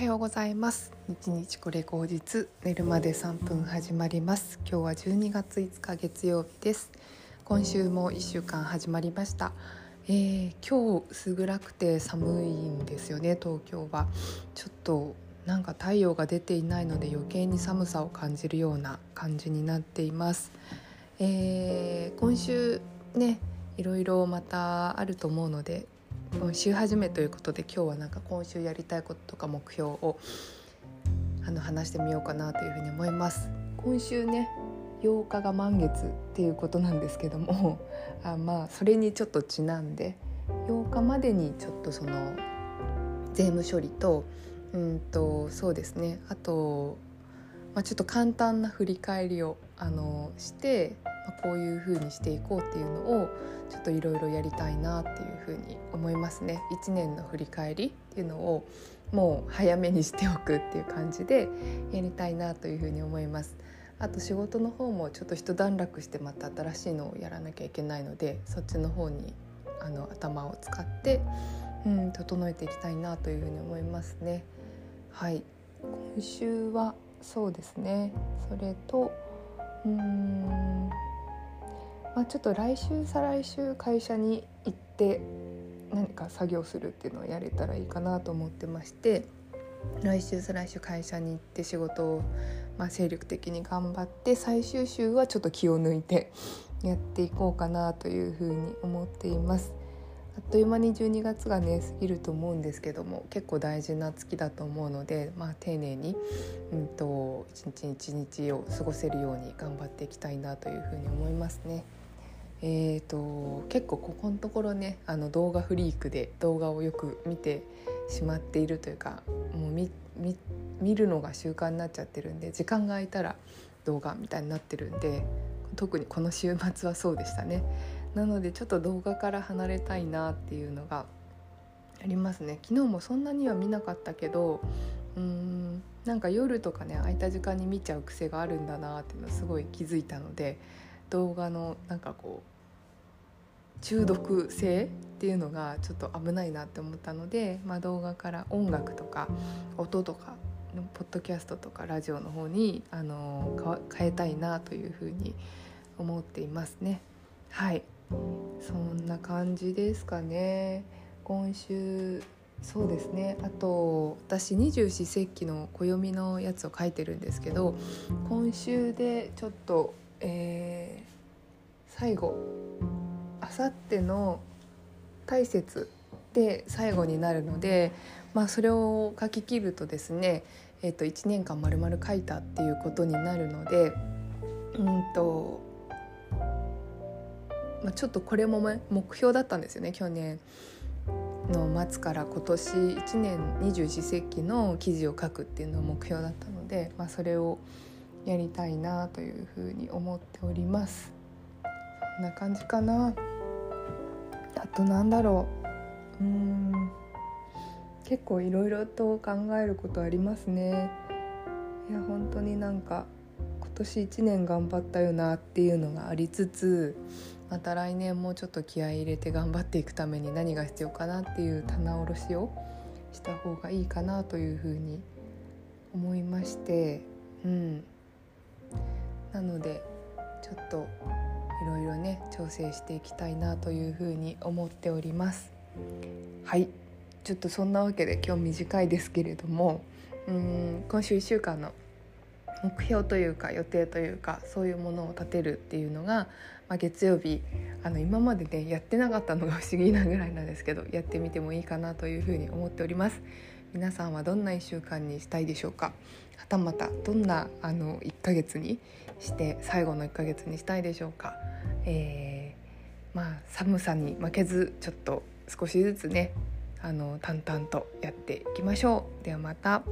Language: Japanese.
はようございます。日日これ後日寝るまで3分始まります。今日は12月5日月曜日です。今週も1週間始まりました。えー、今日薄暗くて寒いんですよね東京は。ちょっとなんか太陽が出ていないので余計に寒さを感じるような感じになっています、えー、今週ねいろいろまたあると思うので週初めということで今日はなんか今週やりたいこととか目標をあの話してみようかなというふうに思います。今週ね8日が満月っていうことなんですけども あまあそれにちょっとちなんで8日までにちょっとその税務処理とうんとそうですね。あと、まあ、ちょっと簡単な振り返りをあのしてま、こういう風にしていこうっていうのをちょっといろいろやりたいなっていう風に思いますね。1年の振り返りっていうのをもう早めにしておくっていう感じでやりたいなという風に思います。あと仕事の方もちょっと一段落してまた新しいのをやらなきゃいけないのでそっちの方にあの頭を使って、うん、整えていきたいなというふうに思いますね。はい。今週はそうですね。それとうんまあ、ちょっと来週再来週会社に行って何か作業するっていうのをやれたらいいかなと思ってまして来週再来週会社に行って仕事を、まあ、精力的に頑張って最終週はちょっと気を抜いて やっていこうかなというふうに思っています。あっという間に12月がね過ぎると思うんですけども結構大事な月だと思うので、まあ、丁寧に、うんと、一日一日を過ごせるように頑張っていきたいなというふうに思いますね。えーと、結構ここのところねあの動画フリークで動画をよく見てしまっているというかもう見見るのが習慣になっちゃってるんで時間が空いたら動画みたいになってるんで特にこの週末はそうでしたね。なのでちょっと動画から離れたいなっていうのがありますね昨日もそんなには見なかったけどうーんなんか夜とかね空いた時間に見ちゃう癖があるんだなっていうのすごい気づいたので動画のなんかこう中毒性っていうのがちょっと危ないなって思ったので、まあ、動画から音楽とか音とかのポッドキャストとかラジオの方にあの変えたいなというふうに思っていますね。はいそんな感じですかね今週そうですね。あと私二十四節気の暦のやつを書いてるんですけど今週でちょっと、えー、最後あさっての大雪で最後になるので、まあ、それを書き切るとですね、えー、と1年間まるまる書いたっていうことになるのでうんとまあ、ちょっとこれも目標だったんですよね去年。の末から今年1年二十四節気の記事を書くっていうのが目標だったので、まあ、それをやりたいなというふうに思っております。こんな感じかな。あとなんだろう。うん。結構いろいろと考えることありますね。いや本当になんか今年1年頑張ったよなっていうのがありつつまた来年もちょっと気合い入れて頑張っていくために何が必要かなっていう棚卸しをした方がいいかなというふうに思いましてうん。なのでちょっといろいろね調整していきたいなというふうに思っております。はい。ちょっとそんなわけで今日短いですけれどもうん今週1週間の目標というか予定というかそういうものを立てるっていうのが、まあ、月曜日あの今までねやってなかったのが不思議なぐらいなんですけどやってみてもいいかなというふうに思っております。皆さんはどんな1週間にしたいでしょうか？はたまたどんなあの1ヶ月にして最後の1ヶ月にしたいでしょうか、えー、まあ寒さに負けずちょっと少しずつねあの淡々とやっていきましょう。ではまた。